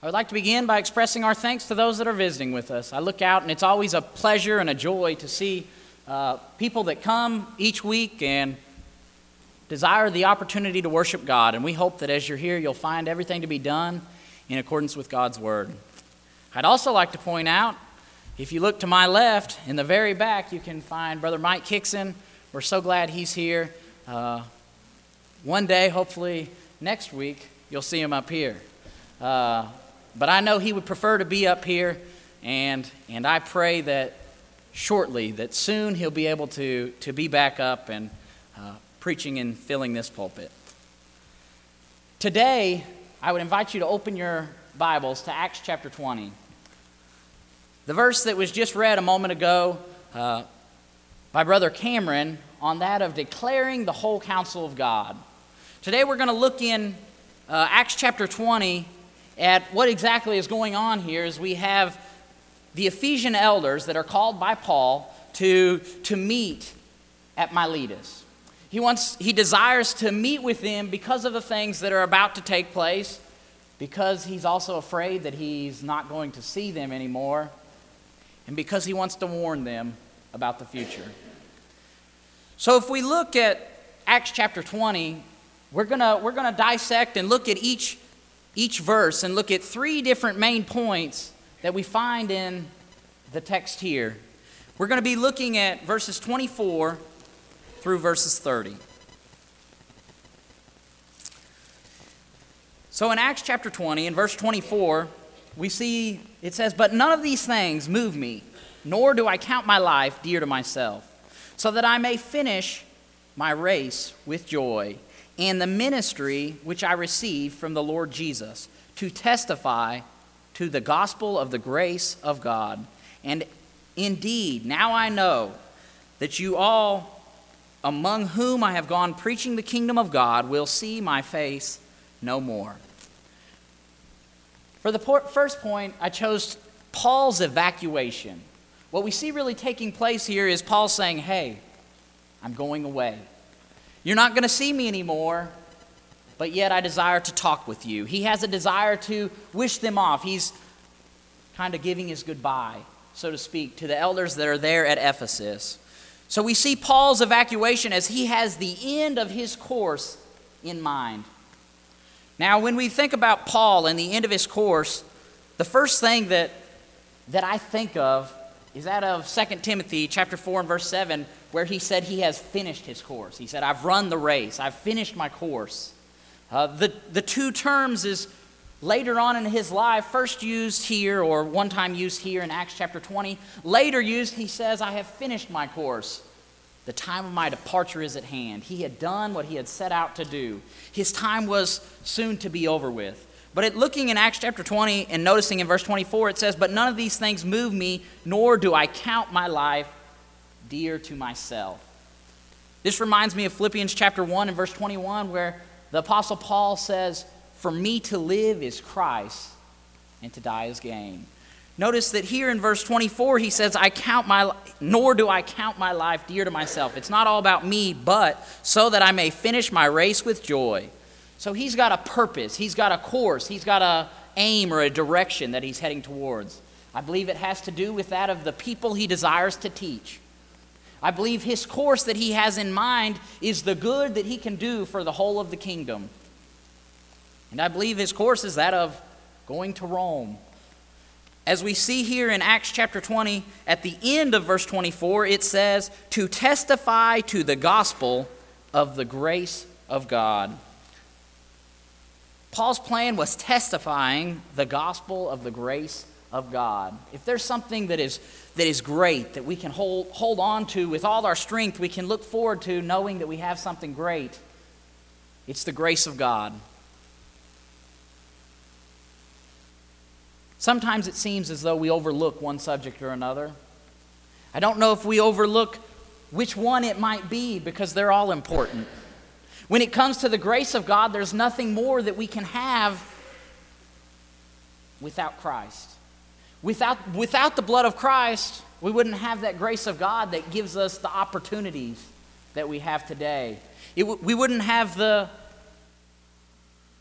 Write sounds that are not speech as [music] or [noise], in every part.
I would like to begin by expressing our thanks to those that are visiting with us. I look out, and it's always a pleasure and a joy to see uh, people that come each week and desire the opportunity to worship God. And we hope that as you're here, you'll find everything to be done in accordance with God's Word. I'd also like to point out if you look to my left, in the very back, you can find Brother Mike Hickson. We're so glad he's here. Uh, one day, hopefully next week, you'll see him up here. Uh, but I know he would prefer to be up here, and, and I pray that shortly, that soon he'll be able to, to be back up and uh, preaching and filling this pulpit. Today, I would invite you to open your Bibles to Acts chapter 20. The verse that was just read a moment ago uh, by Brother Cameron on that of declaring the whole counsel of God. Today, we're going to look in uh, Acts chapter 20 at what exactly is going on here is we have the Ephesian elders that are called by Paul to, to meet at Miletus. He, wants, he desires to meet with them because of the things that are about to take place, because he's also afraid that he's not going to see them anymore, and because he wants to warn them about the future. So if we look at Acts chapter 20, we're going we're going to dissect and look at each each verse and look at three different main points that we find in the text here. We're going to be looking at verses 24 through verses 30. So in Acts chapter 20, in verse 24, we see it says, But none of these things move me, nor do I count my life dear to myself, so that I may finish my race with joy and the ministry which I received from the Lord Jesus to testify to the gospel of the grace of God. And indeed, now I know that you all, among whom I have gone preaching the kingdom of God, will see my face no more. For the first point, I chose Paul's evacuation. What we see really taking place here is Paul saying, Hey, I'm going away. You're not going to see me anymore, but yet I desire to talk with you. He has a desire to wish them off. He's kind of giving his goodbye, so to speak, to the elders that are there at Ephesus. So we see Paul's evacuation as he has the end of his course in mind. Now, when we think about Paul and the end of his course, the first thing that, that I think of is that of 2 Timothy chapter 4 and verse 7, where he said he has finished his course. He said, I've run the race, I've finished my course. Uh, the, the two terms is later on in his life, first used here, or one time used here in Acts chapter 20. Later used, he says, I have finished my course. The time of my departure is at hand. He had done what he had set out to do. His time was soon to be over with. But at looking in Acts chapter 20 and noticing in verse 24, it says, But none of these things move me, nor do I count my life dear to myself. This reminds me of Philippians chapter 1 and verse 21, where the Apostle Paul says, For me to live is Christ, and to die is gain. Notice that here in verse 24, he says, I count my, nor do I count my life dear to myself. It's not all about me, but so that I may finish my race with joy. So he's got a purpose, he's got a course, he's got a aim or a direction that he's heading towards. I believe it has to do with that of the people he desires to teach. I believe his course that he has in mind is the good that he can do for the whole of the kingdom. And I believe his course is that of going to Rome. As we see here in Acts chapter 20, at the end of verse 24, it says, to testify to the gospel of the grace of God. Paul's plan was testifying the gospel of the grace of God. If there's something that is, that is great, that we can hold, hold on to with all our strength, we can look forward to knowing that we have something great, it's the grace of God. Sometimes it seems as though we overlook one subject or another. I don't know if we overlook which one it might be because they're all important. When it comes to the grace of God, there's nothing more that we can have without Christ. Without, without the blood of Christ, we wouldn't have that grace of God that gives us the opportunities that we have today. It, we wouldn't have the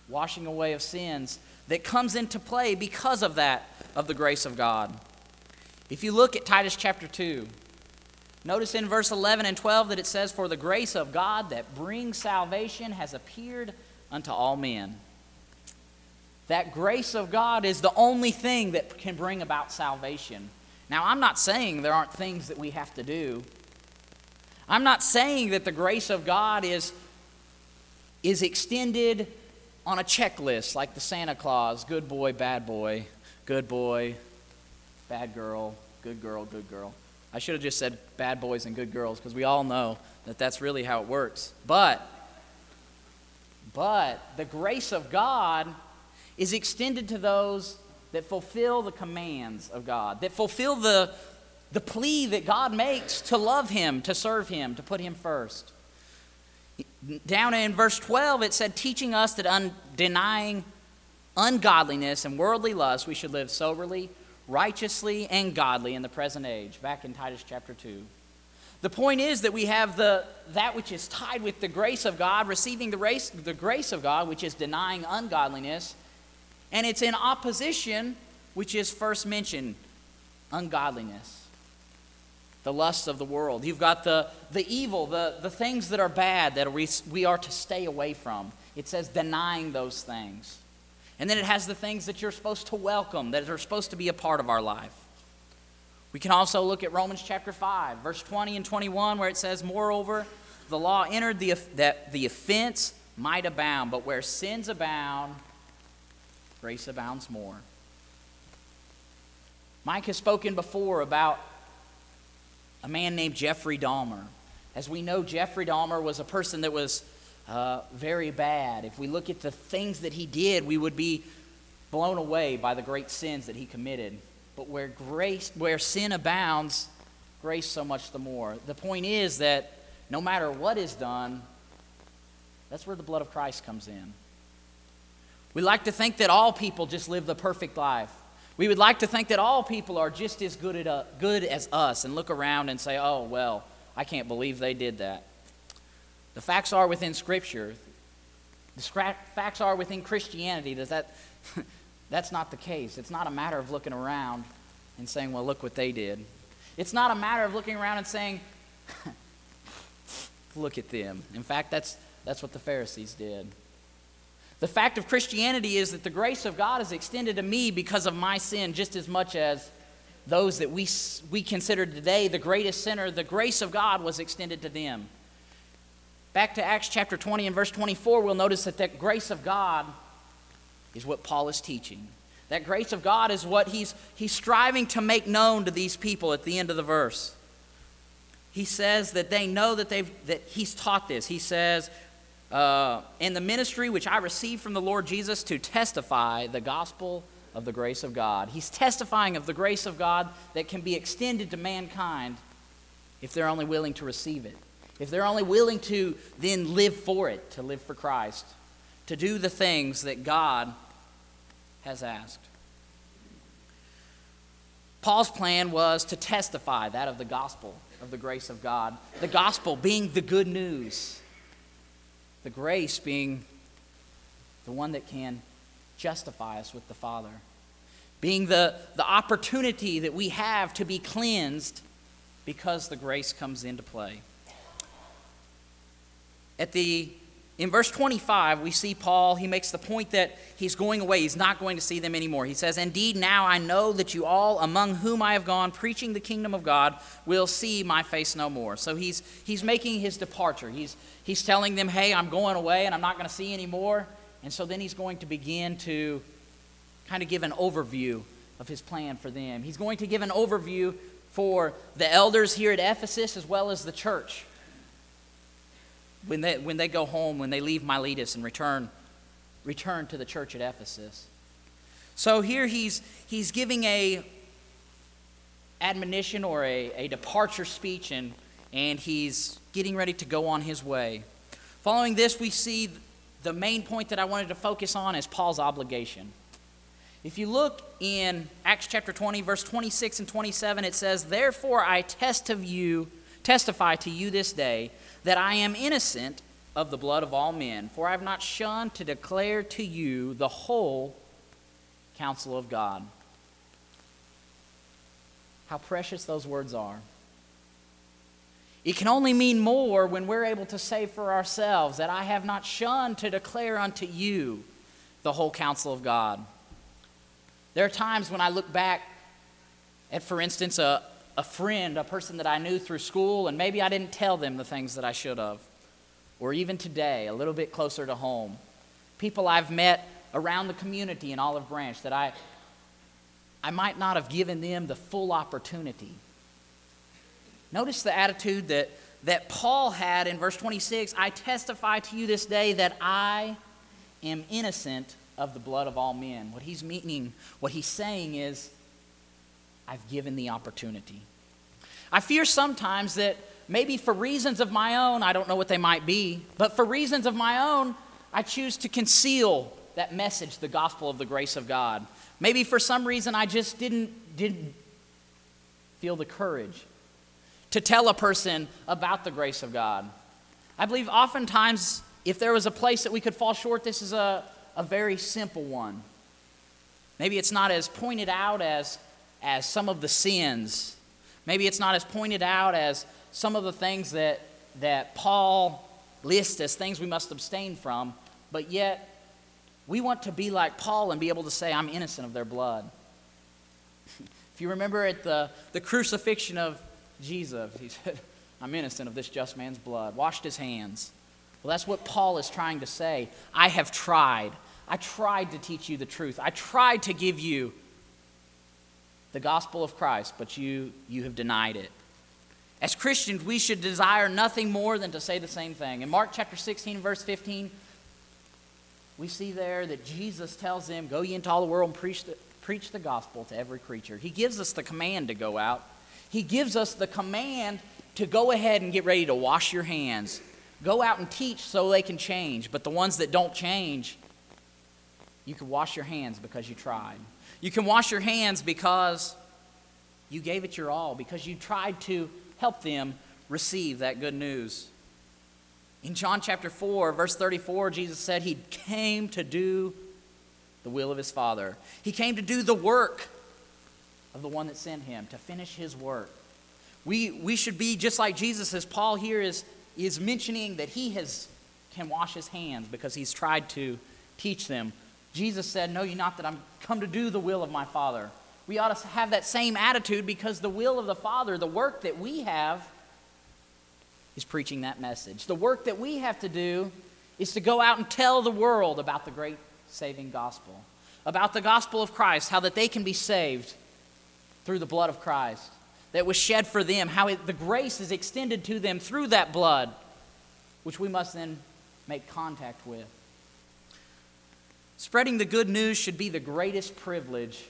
washing away of sins, that comes into play because of that, of the grace of God. If you look at Titus chapter 2, notice in verse 11 and 12 that it says, For the grace of God that brings salvation has appeared unto all men. That grace of God is the only thing that can bring about salvation. Now, I'm not saying there aren't things that we have to do. I'm not saying that the grace of God is, is extended on a checklist like the Santa Claus good boy, bad boy, good boy, bad girl, good girl, good girl. I should have just said bad boys and good girls because we all know that that's really how it works. But, but the grace of God is extended to those that fulfill the commands of God, that fulfill the, the plea that God makes to love Him, to serve Him, to put Him first. Down in verse 12, it said, teaching us that un- denying ungodliness and worldly lust, we should live soberly, righteously, and godly in the present age, back in Titus chapter 2. The point is that we have the, that which is tied with the grace of God, receiving the, race, the grace of God, which is denying ungodliness, and it's in opposition, which is first mentioned, ungodliness the lusts of the world. You've got the, the evil, the, the things that are bad that we, we are to stay away from. It says denying those things. And then it has the things that you're supposed to welcome, that are supposed to be a part of our life. We can also look at Romans chapter 5, verse 20 and 21, where it says, Moreover, the law entered the, that the offense might abound, but where sins abound, grace abounds more. Mike has spoken before about a man named Jeffrey Dahmer. As we know, Jeffrey Dahmer was a person that was uh, very bad. If we look at the things that he did, we would be blown away by the great sins that he committed. But where grace, where sin abounds, grace so much the more. The point is that no matter what is done, that's where the blood of Christ comes in. We like to think that all people just live the perfect life. We would like to think that all people are just as good, at, uh, good as us and look around and say, oh, well, I can't believe they did that. The facts are within Scripture. The facts are within Christianity that, that [laughs] that's not the case. It's not a matter of looking around and saying, well, look what they did. It's not a matter of looking around and saying, [laughs] look at them. In fact, that's, that's what the Pharisees did. The fact of Christianity is that the grace of God is extended to me because of my sin just as much as those that we, we consider today the greatest sinner, the grace of God was extended to them. Back to Acts chapter 20 and verse 24, we'll notice that that grace of God is what Paul is teaching. That grace of God is what he's, he's striving to make known to these people at the end of the verse. He says that they know that, they've, that he's taught this. He says, uh, in the ministry which I received from the Lord Jesus to testify the gospel of the grace of God. He's testifying of the grace of God that can be extended to mankind if they're only willing to receive it. If they're only willing to then live for it, to live for Christ, to do the things that God has asked. Paul's plan was to testify that of the gospel of the grace of God, the gospel being the good news the grace being the one that can justify us with the Father, being the, the opportunity that we have to be cleansed because the grace comes into play. At the in verse 25, we see Paul, he makes the point that he's going away. He's not going to see them anymore. He says, Indeed, now I know that you all, among whom I have gone preaching the kingdom of God, will see my face no more. So he's, he's making his departure. He's, he's telling them, Hey, I'm going away and I'm not going to see anymore. And so then he's going to begin to kind of give an overview of his plan for them. He's going to give an overview for the elders here at Ephesus as well as the church when they, when they go home, when they leave Miletus and return, return to the church at Ephesus. So here he's, he's giving a admonition or a, a departure speech, and, and he's getting ready to go on his way. Following this, we see the main point that I wanted to focus on is Paul's obligation. If you look in Acts chapter 20, verse 26 and 27, it says, Therefore I test of you, testify to you this day that I am innocent of the blood of all men, for I have not shunned to declare to you the whole counsel of God. How precious those words are. It can only mean more when we're able to say for ourselves that I have not shunned to declare unto you the whole counsel of God. There are times when I look back at, for instance, a, a friend, a person that I knew through school, and maybe I didn't tell them the things that I should have. Or even today, a little bit closer to home. People I've met around the community in Olive Branch that I, I might not have given them the full opportunity. Notice the attitude that, that Paul had in verse 26 I testify to you this day that I am innocent of the blood of all men. What he's meaning, what he's saying is, I've given the opportunity. I fear sometimes that maybe for reasons of my own, I don't know what they might be, but for reasons of my own, I choose to conceal that message, the gospel of the grace of God. Maybe for some reason I just didn't, didn't feel the courage to tell a person about the grace of God. I believe oftentimes, if there was a place that we could fall short, this is a, a very simple one. Maybe it's not as pointed out as, as some of the sins. Maybe it's not as pointed out as some of the things that, that Paul lists as things we must abstain from, but yet we want to be like Paul and be able to say, I'm innocent of their blood. [laughs] if you remember at the, the crucifixion of Jesus, he said, [laughs] I'm innocent of this just man's blood, washed his hands. Well, that's what Paul is trying to say. I have tried. I tried to teach you the truth. I tried to give you the gospel of Christ, but you, you have denied it. As Christians, we should desire nothing more than to say the same thing. In Mark chapter 16, verse 15, we see there that Jesus tells them, Go ye into all the world and preach the, preach the gospel to every creature. He gives us the command to go out. He gives us the command to go ahead and get ready to wash your hands. Go out and teach so they can change. But the ones that don't change, you can wash your hands because you tried. You can wash your hands because you gave it your all, because you tried to help them receive that good news. In John chapter 4, verse 34, Jesus said he came to do the will of his Father. He came to do the work of the one that sent him, to finish his work. We, we should be just like Jesus, as Paul here is, is mentioning that he has, can wash his hands because he's tried to teach them. Jesus said, Know you not that I'm come to do the will of my Father. We ought to have that same attitude because the will of the Father, the work that we have, is preaching that message. The work that we have to do is to go out and tell the world about the great saving gospel, about the gospel of Christ, how that they can be saved through the blood of Christ that was shed for them, how it, the grace is extended to them through that blood, which we must then make contact with. Spreading the good news should be the greatest privilege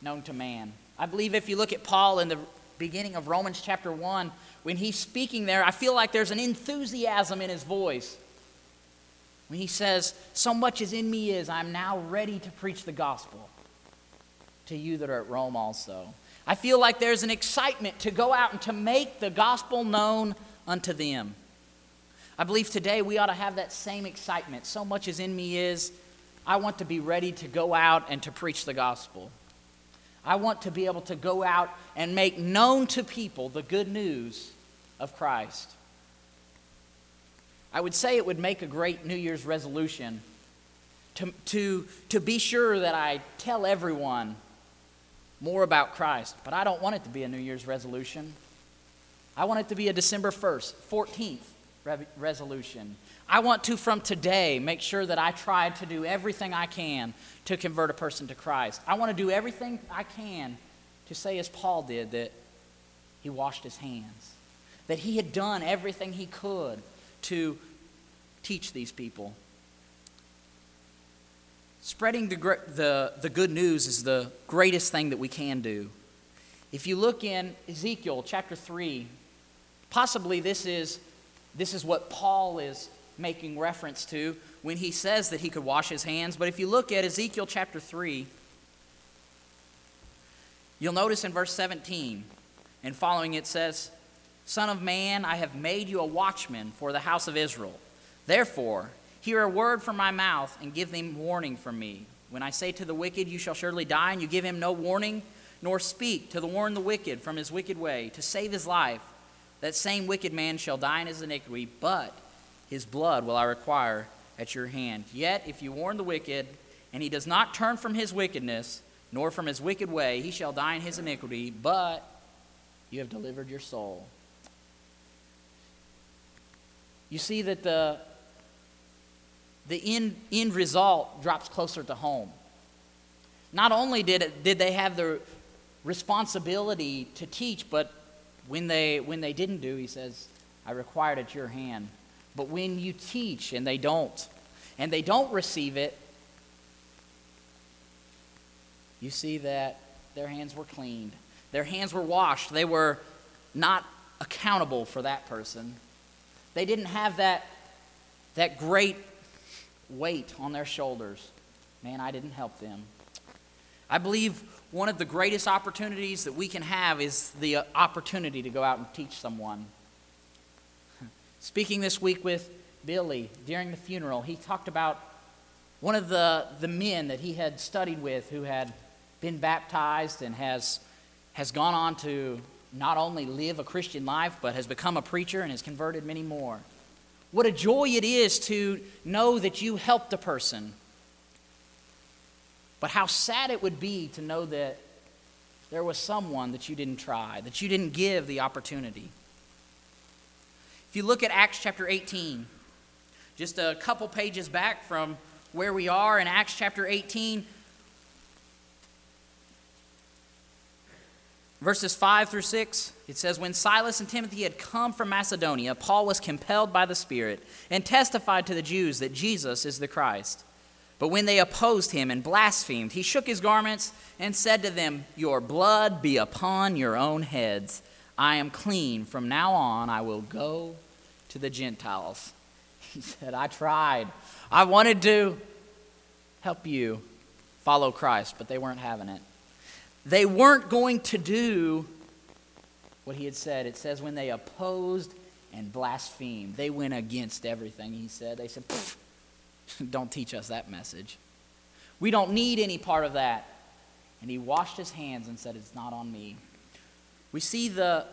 known to man. I believe if you look at Paul in the beginning of Romans chapter 1, when he's speaking there, I feel like there's an enthusiasm in his voice. When he says, So much as in me is, I'm now ready to preach the gospel to you that are at Rome also. I feel like there's an excitement to go out and to make the gospel known unto them. I believe today we ought to have that same excitement. So much as in me is, I want to be ready to go out and to preach the gospel. I want to be able to go out and make known to people the good news of Christ. I would say it would make a great New Year's resolution to, to, to be sure that I tell everyone more about Christ. But I don't want it to be a New Year's resolution. I want it to be a December 1st, 14th re- resolution. I want to, from today, make sure that I try to do everything I can to convert a person to Christ. I want to do everything I can to say, as Paul did, that he washed his hands, that he had done everything he could to teach these people. Spreading the, the, the good news is the greatest thing that we can do. If you look in Ezekiel chapter 3, possibly this is, this is what Paul is making reference to when he says that he could wash his hands. But if you look at Ezekiel chapter 3, you'll notice in verse 17 and following it says, Son of man, I have made you a watchman for the house of Israel. Therefore, Hear a word from my mouth and give them warning from me. When I say to the wicked, You shall surely die, and you give him no warning, nor speak to the warn the wicked from his wicked way, to save his life, that same wicked man shall die in his iniquity, but his blood will I require at your hand. Yet if you warn the wicked, and he does not turn from his wickedness, nor from his wicked way, he shall die in his iniquity, but you have delivered your soul. You see that the, the end, end result drops closer to home. Not only did, it, did they have the responsibility to teach, but when they, when they didn't do, he says, I required at your hand. But when you teach and they don't, and they don't receive it, you see that their hands were cleaned, their hands were washed, they were not accountable for that person. They didn't have that, that great weight on their shoulders. Man, I didn't help them. I believe one of the greatest opportunities that we can have is the uh, opportunity to go out and teach someone. Speaking this week with Billy during the funeral, he talked about one of the, the men that he had studied with who had been baptized and has, has gone on to not only live a Christian life, but has become a preacher and has converted many more. What a joy it is to know that you helped a person. But how sad it would be to know that there was someone that you didn't try, that you didn't give the opportunity. If you look at Acts chapter 18, just a couple pages back from where we are in Acts chapter 18, verses 5 through 6, it says, When Silas and Timothy had come from Macedonia, Paul was compelled by the Spirit and testified to the Jews that Jesus is the Christ. But when they opposed him and blasphemed, he shook his garments and said to them, Your blood be upon your own heads. I am clean. From now on, I will go to the Gentiles. [laughs] He said, I tried. I wanted to help you follow Christ, but they weren't having it. They weren't going to do what he had said. It says, when they opposed and blasphemed, they went against everything he said. They said, [laughs] don't teach us that message. We don't need any part of that. And he washed his hands and said, It's not on me. We see the,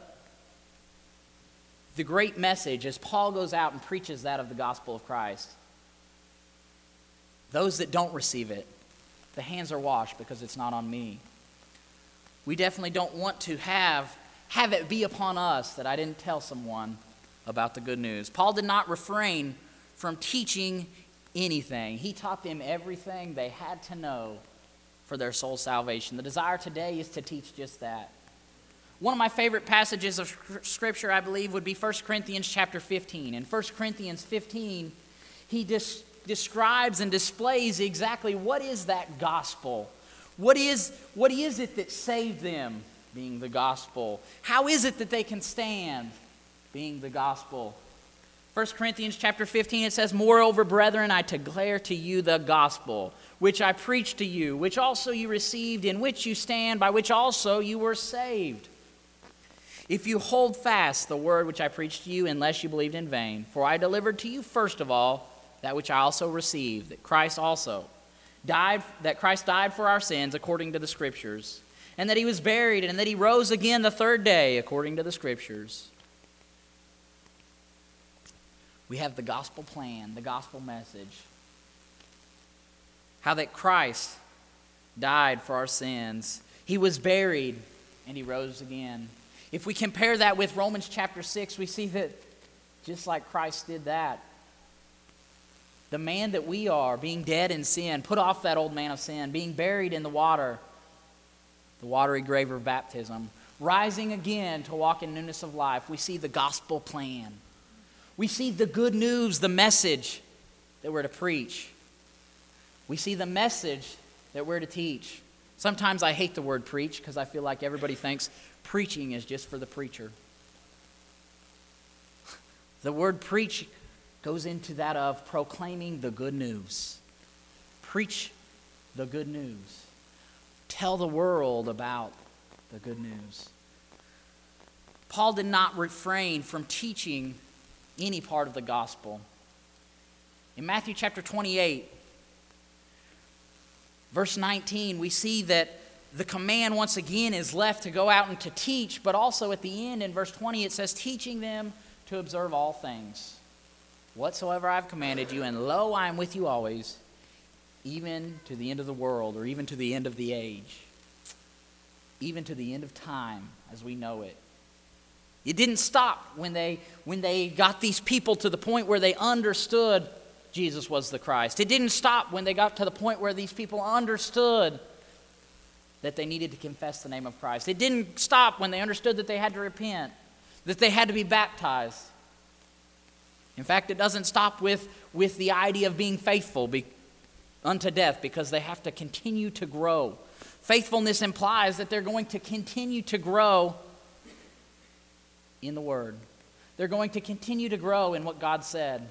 the great message as Paul goes out and preaches that of the gospel of Christ. Those that don't receive it, the hands are washed because it's not on me. We definitely don't want to have, have it be upon us that I didn't tell someone about the good news. Paul did not refrain from teaching anything, he taught them everything they had to know for their soul salvation. The desire today is to teach just that. One of my favorite passages of scripture, I believe, would be 1 Corinthians chapter 15. In 1 Corinthians 15, he des- describes and displays exactly what is that gospel what is, what is it that saved them? Being the gospel. How is it that they can stand? Being the gospel. 1 Corinthians chapter 15, it says, Moreover, brethren, I declare to you the gospel, which I preached to you, which also you received, in which you stand, by which also you were saved. If you hold fast the word which I preached to you, unless you believed in vain, for I delivered to you first of all that which I also received, that Christ also died, that Christ died for our sins according to the Scriptures, and that he was buried, and that he rose again the third day according to the Scriptures. We have the gospel plan, the gospel message. How that Christ died for our sins. He was buried and he rose again. If we compare that with Romans chapter 6, we see that just like Christ did that, the man that we are, being dead in sin, put off that old man of sin, being buried in the water, the watery grave of baptism, rising again to walk in newness of life. We see the gospel plan. We see the good news, the message that we're to preach. We see the message that we're to teach. Sometimes I hate the word preach because I feel like everybody thinks preaching is just for the preacher. [laughs] The word preach goes into that of proclaiming the good news. Preach the good news. Tell the world about the good news. Paul did not refrain from teaching any part of the gospel. In Matthew chapter 28, Verse 19, we see that the command once again is left to go out and to teach, but also at the end in verse 20 it says, teaching them to observe all things whatsoever I've commanded you, and lo, I am with you always, even to the end of the world, or even to the end of the age, even to the end of time as we know it. It didn't stop when they, when they got these people to the point where they understood Jesus was the Christ. It didn't stop when they got to the point where these people understood that they needed to confess the name of Christ. It didn't stop when they understood that they had to repent, that they had to be baptized. In fact, it doesn't stop with, with the idea of being faithful be, unto death because they have to continue to grow. Faithfulness implies that they're going to continue to grow in the Word. They're going to continue to grow in what God said.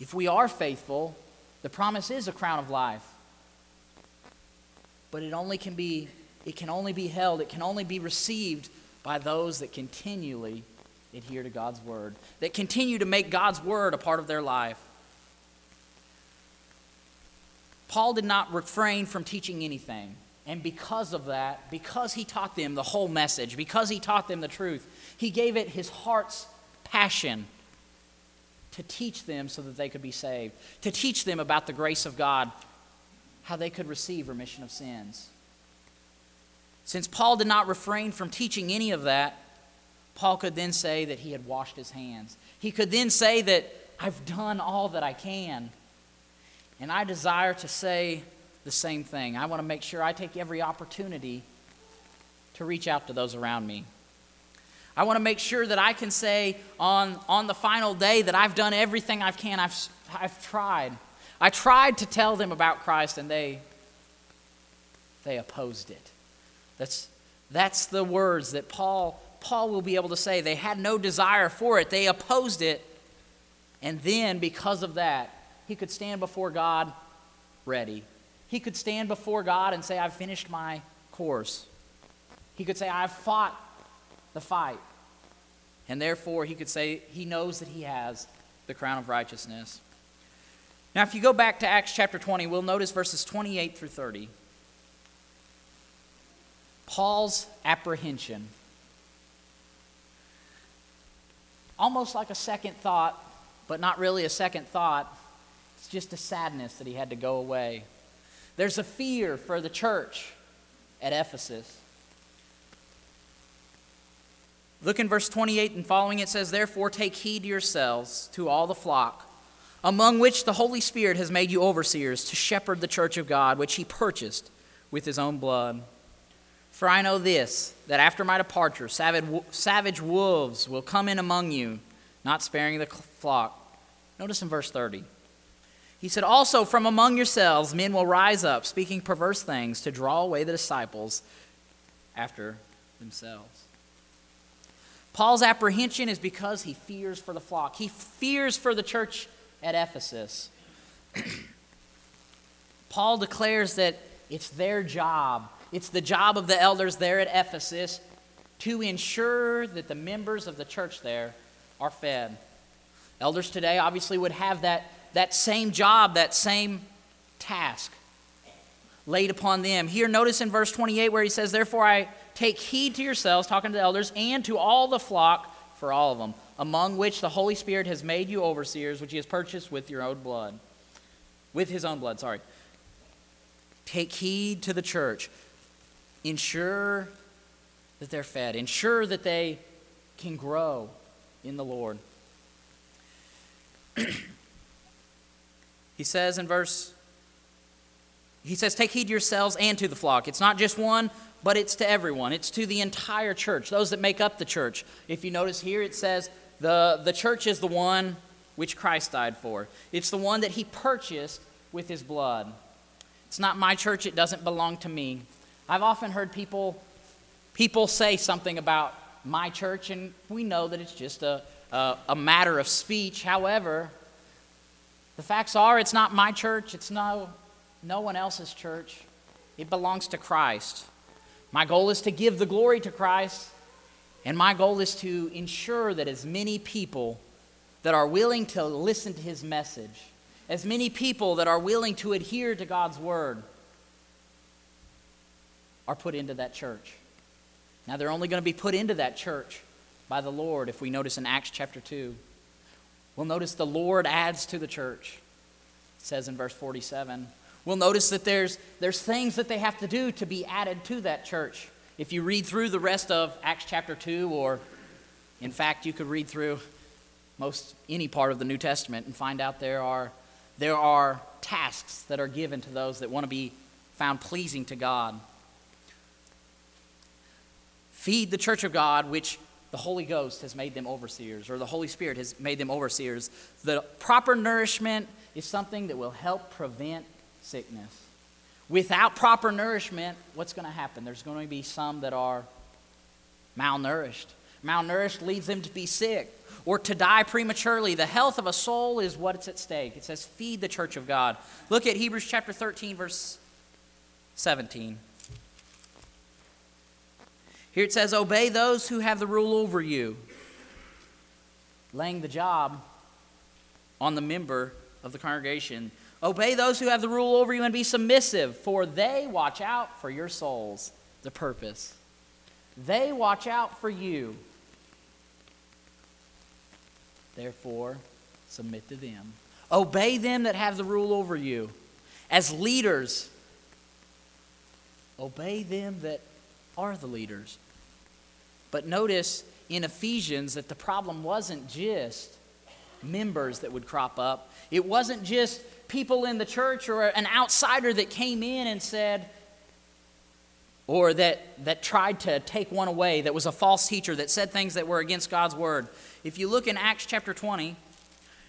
If we are faithful, the promise is a crown of life. But it only can be it can only be held, it can only be received by those that continually adhere to God's word, that continue to make God's word a part of their life. Paul did not refrain from teaching anything. And because of that, because he taught them the whole message, because he taught them the truth, he gave it his heart's passion to teach them so that they could be saved, to teach them about the grace of God, how they could receive remission of sins. Since Paul did not refrain from teaching any of that, Paul could then say that he had washed his hands. He could then say that I've done all that I can. And I desire to say the same thing. I want to make sure I take every opportunity to reach out to those around me. I want to make sure that I can say on, on the final day that I've done everything I can. I've, I've tried. I tried to tell them about Christ and they, they opposed it. That's, that's the words that Paul, Paul will be able to say. They had no desire for it, they opposed it. And then, because of that, he could stand before God ready. He could stand before God and say, I've finished my course. He could say, I've fought the fight. And therefore, he could say he knows that he has the crown of righteousness. Now, if you go back to Acts chapter 20, we'll notice verses 28 through 30. Paul's apprehension. Almost like a second thought, but not really a second thought. It's just a sadness that he had to go away. There's a fear for the church at Ephesus. Look in verse 28 and following, it says, Therefore take heed yourselves, to all the flock, among which the Holy Spirit has made you overseers, to shepherd the church of God, which he purchased with his own blood. For I know this, that after my departure, savage wolves will come in among you, not sparing the flock. Notice in verse 30. He said, Also from among yourselves men will rise up, speaking perverse things, to draw away the disciples after themselves. Paul's apprehension is because he fears for the flock. He fears for the church at Ephesus. Paul declares that it's their job, it's the job of the elders there at Ephesus to ensure that the members of the church there are fed. Elders today obviously would have that, that same job, that same task laid upon them. Here, notice in verse 28 where he says, Therefore I Take heed to yourselves, talking to the elders, and to all the flock, for all of them, among which the Holy Spirit has made you overseers, which he has purchased with your own blood. With his own blood, sorry. Take heed to the church. Ensure that they're fed. Ensure that they can grow in the Lord. [clears throat] he says in verse he says, Take heed yourselves and to the flock. It's not just one, but it's to everyone. It's to the entire church, those that make up the church. If you notice here, it says the, the church is the one which Christ died for, it's the one that he purchased with his blood. It's not my church, it doesn't belong to me. I've often heard people, people say something about my church, and we know that it's just a, a, a matter of speech. However, the facts are it's not my church, it's no, no one else's church. It belongs to Christ. My goal is to give the glory to Christ, and my goal is to ensure that as many people that are willing to listen to his message, as many people that are willing to adhere to God's word are put into that church. Now, they're only going to be put into that church by the Lord if we notice in Acts chapter 2. We'll notice the Lord adds to the church, it says in verse 47. We'll notice that there's, there's things that they have to do to be added to that church. If you read through the rest of Acts chapter 2, or in fact, you could read through most any part of the New Testament and find out there are, there are tasks that are given to those that want to be found pleasing to God. Feed the church of God, which the Holy Ghost has made them overseers, or the Holy Spirit has made them overseers. The proper nourishment is something that will help prevent sickness. Without proper nourishment, what's going to happen? There's going to be some that are malnourished. Malnourished leads them to be sick or to die prematurely. The health of a soul is what's at stake. It says, feed the church of God. Look at Hebrews chapter 13, verse 17. Here it says, Obey those who have the rule over you, laying the job on the member of the congregation. Obey those who have the rule over you and be submissive, for they watch out for your souls, the purpose. They watch out for you. Therefore, submit to them. Obey them that have the rule over you. As leaders, obey them that are the leaders. But notice in Ephesians that the problem wasn't just members that would crop up, it wasn't just people in the church or an outsider that came in and said, or that, that tried to take one away, that was a false teacher, that said things that were against God's word. If you look in Acts chapter 20,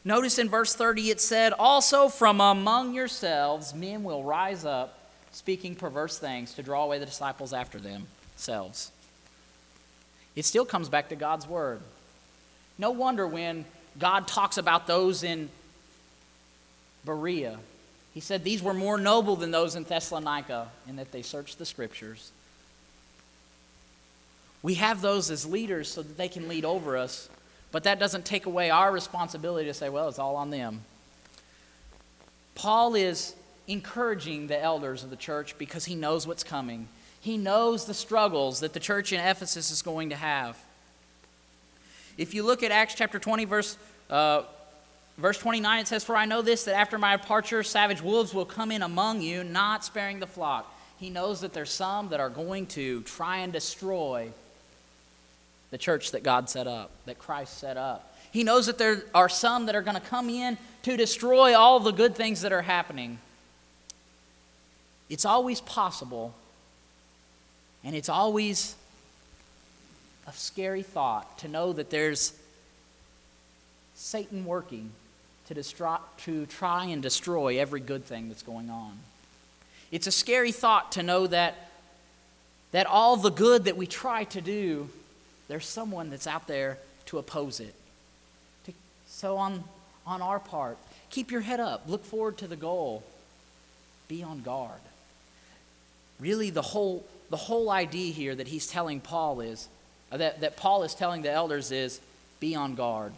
notice in verse 30 it said, Also from among yourselves men will rise up, speaking perverse things to draw away the disciples after themselves it still comes back to God's word. No wonder when God talks about those in Berea, he said these were more noble than those in Thessalonica in that they searched the scriptures. We have those as leaders so that they can lead over us, but that doesn't take away our responsibility to say, well, it's all on them. Paul is encouraging the elders of the church because he knows what's coming. He knows the struggles that the church in Ephesus is going to have. If you look at Acts chapter 20, verse, uh, verse 29, it says, For I know this, that after my departure, savage wolves will come in among you, not sparing the flock. He knows that there's some that are going to try and destroy the church that God set up, that Christ set up. He knows that there are some that are going to come in to destroy all the good things that are happening. It's always possible and it's always a scary thought to know that there's Satan working to, destro- to try and destroy every good thing that's going on. It's a scary thought to know that, that all the good that we try to do, there's someone that's out there to oppose it. To, so, on, on our part, keep your head up, look forward to the goal, be on guard. Really, the whole the whole idea here that he's telling Paul is, that, that Paul is telling the elders is be on guard.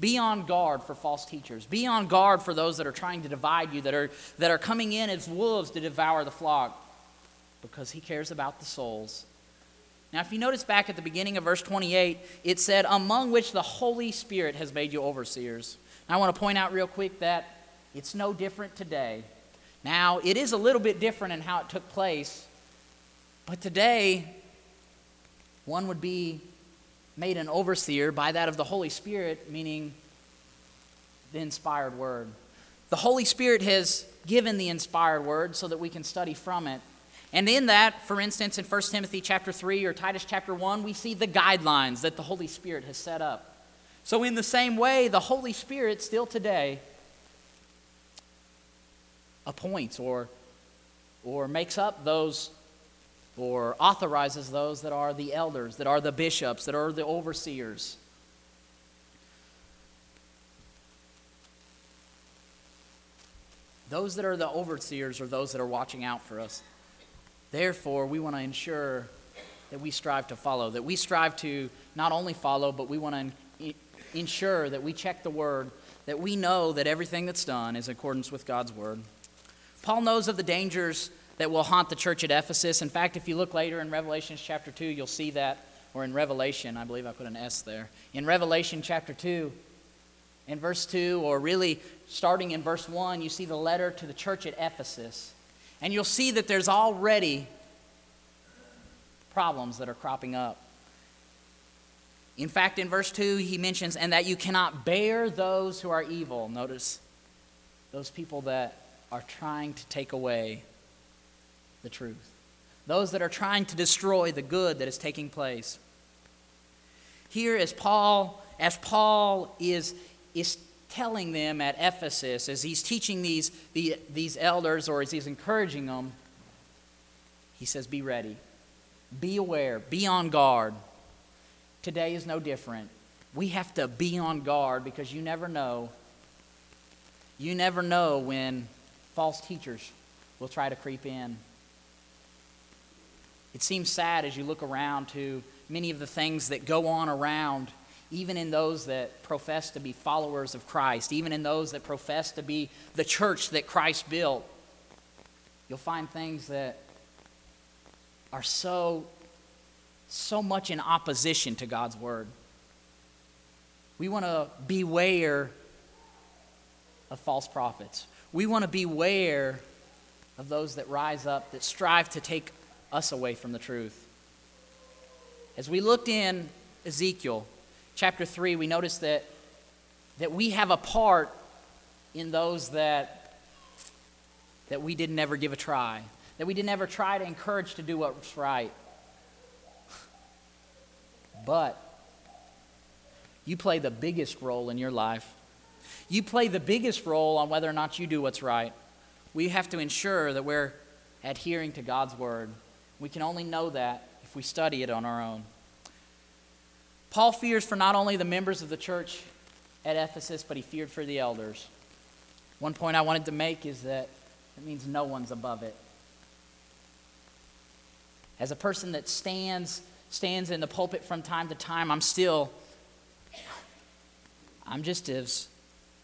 Be on guard for false teachers. Be on guard for those that are trying to divide you, that are, that are coming in as wolves to devour the flock, because he cares about the souls. Now, if you notice back at the beginning of verse 28, it said, Among which the Holy Spirit has made you overseers. I want to point out real quick that it's no different today. Now, it is a little bit different in how it took place but today, one would be made an overseer by that of the Holy Spirit, meaning the inspired word. The Holy Spirit has given the inspired word so that we can study from it. And in that, for instance, in 1 Timothy chapter 3 or Titus chapter 1, we see the guidelines that the Holy Spirit has set up. So, in the same way, the Holy Spirit still today appoints or, or makes up those or authorizes those that are the elders, that are the bishops, that are the overseers. Those that are the overseers are those that are watching out for us. Therefore, we want to ensure that we strive to follow, that we strive to not only follow, but we want to ensure that we check the word, that we know that everything that's done is in accordance with God's word. Paul knows of the dangers that will haunt the church at Ephesus. In fact, if you look later in Revelation chapter 2, you'll see that, or in Revelation, I believe I put an S there. In Revelation chapter 2, in verse 2, or really starting in verse 1, you see the letter to the church at Ephesus. And you'll see that there's already problems that are cropping up. In fact, in verse 2, he mentions, and that you cannot bear those who are evil. Notice those people that are trying to take away the truth, those that are trying to destroy the good that is taking place. Here, as Paul, as Paul is, is telling them at Ephesus, as he's teaching these, the, these elders or as he's encouraging them, he says, Be ready, be aware, be on guard. Today is no different. We have to be on guard because you never know. You never know when false teachers will try to creep in. It seems sad as you look around to many of the things that go on around, even in those that profess to be followers of Christ, even in those that profess to be the church that Christ built. You'll find things that are so so much in opposition to God's word. We want to beware of false prophets. We want to beware of those that rise up, that strive to take us away from the truth. As we looked in Ezekiel chapter 3, we noticed that, that we have a part in those that, that we didn't ever give a try, that we didn't ever try to encourage to do what's right. But you play the biggest role in your life. You play the biggest role on whether or not you do what's right. We have to ensure that we're adhering to God's word. We can only know that if we study it on our own. Paul fears for not only the members of the church at Ephesus, but he feared for the elders. One point I wanted to make is that it means no one's above it. As a person that stands stands in the pulpit from time to time, I'm still I'm just as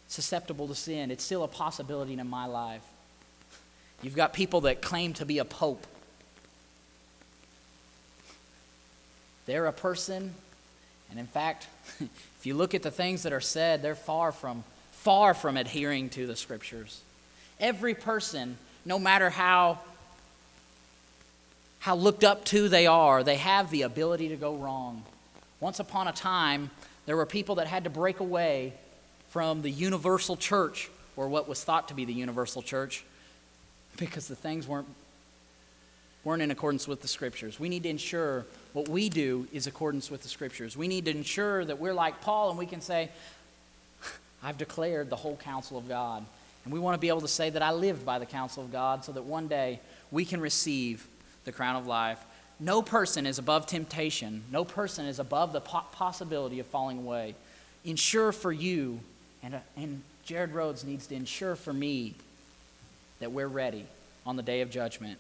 susceptible to sin. It's still a possibility in my life. You've got people that claim to be a pope. They're a person, and in fact, [laughs] if you look at the things that are said, they're far from far from adhering to the scriptures. Every person, no matter how how looked up to they are, they have the ability to go wrong. Once upon a time, there were people that had to break away from the universal church, or what was thought to be the universal church, [laughs] because the things weren't, weren't in accordance with the scriptures. We need to ensure what we do is accordance with the scriptures. We need to ensure that we're like Paul and we can say, I've declared the whole counsel of God. And we want to be able to say that I lived by the counsel of God so that one day we can receive the crown of life. No person is above temptation. No person is above the po- possibility of falling away. Ensure for you, and, uh, and Jared Rhodes needs to ensure for me that we're ready on the day of judgment.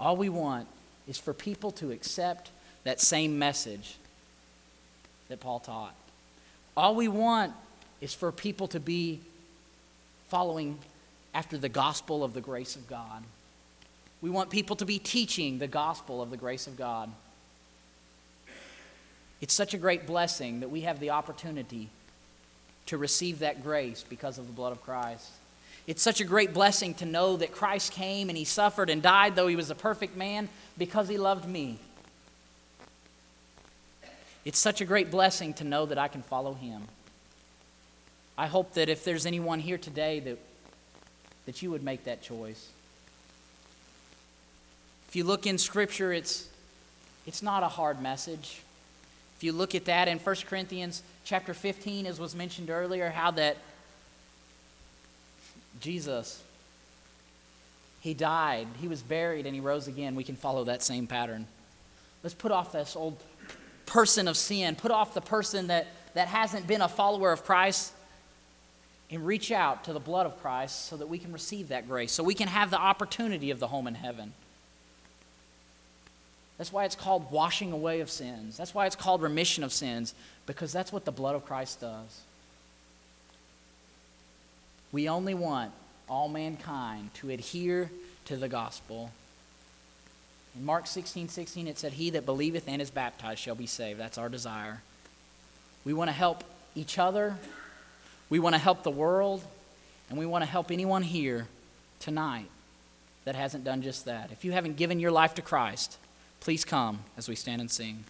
All we want is for people to accept that same message that Paul taught. All we want is for people to be following after the gospel of the grace of God. We want people to be teaching the gospel of the grace of God. It's such a great blessing that we have the opportunity to receive that grace because of the blood of Christ. It's such a great blessing to know that Christ came and he suffered and died, though he was a perfect man, because he loved me. It's such a great blessing to know that I can follow him. I hope that if there's anyone here today that, that you would make that choice. If you look in Scripture, it's, it's not a hard message. If you look at that in 1 Corinthians chapter 15, as was mentioned earlier, how that Jesus, he died, he was buried, and he rose again, we can follow that same pattern. Let's put off this old person of sin, put off the person that, that hasn't been a follower of Christ, and reach out to the blood of Christ so that we can receive that grace, so we can have the opportunity of the home in heaven. That's why it's called washing away of sins. That's why it's called remission of sins, because that's what the blood of Christ does. We only want all mankind to adhere to the gospel. In Mark 16 16, it said, He that believeth and is baptized shall be saved. That's our desire. We want to help each other, we want to help the world, and we want to help anyone here tonight that hasn't done just that. If you haven't given your life to Christ, please come as we stand and sing.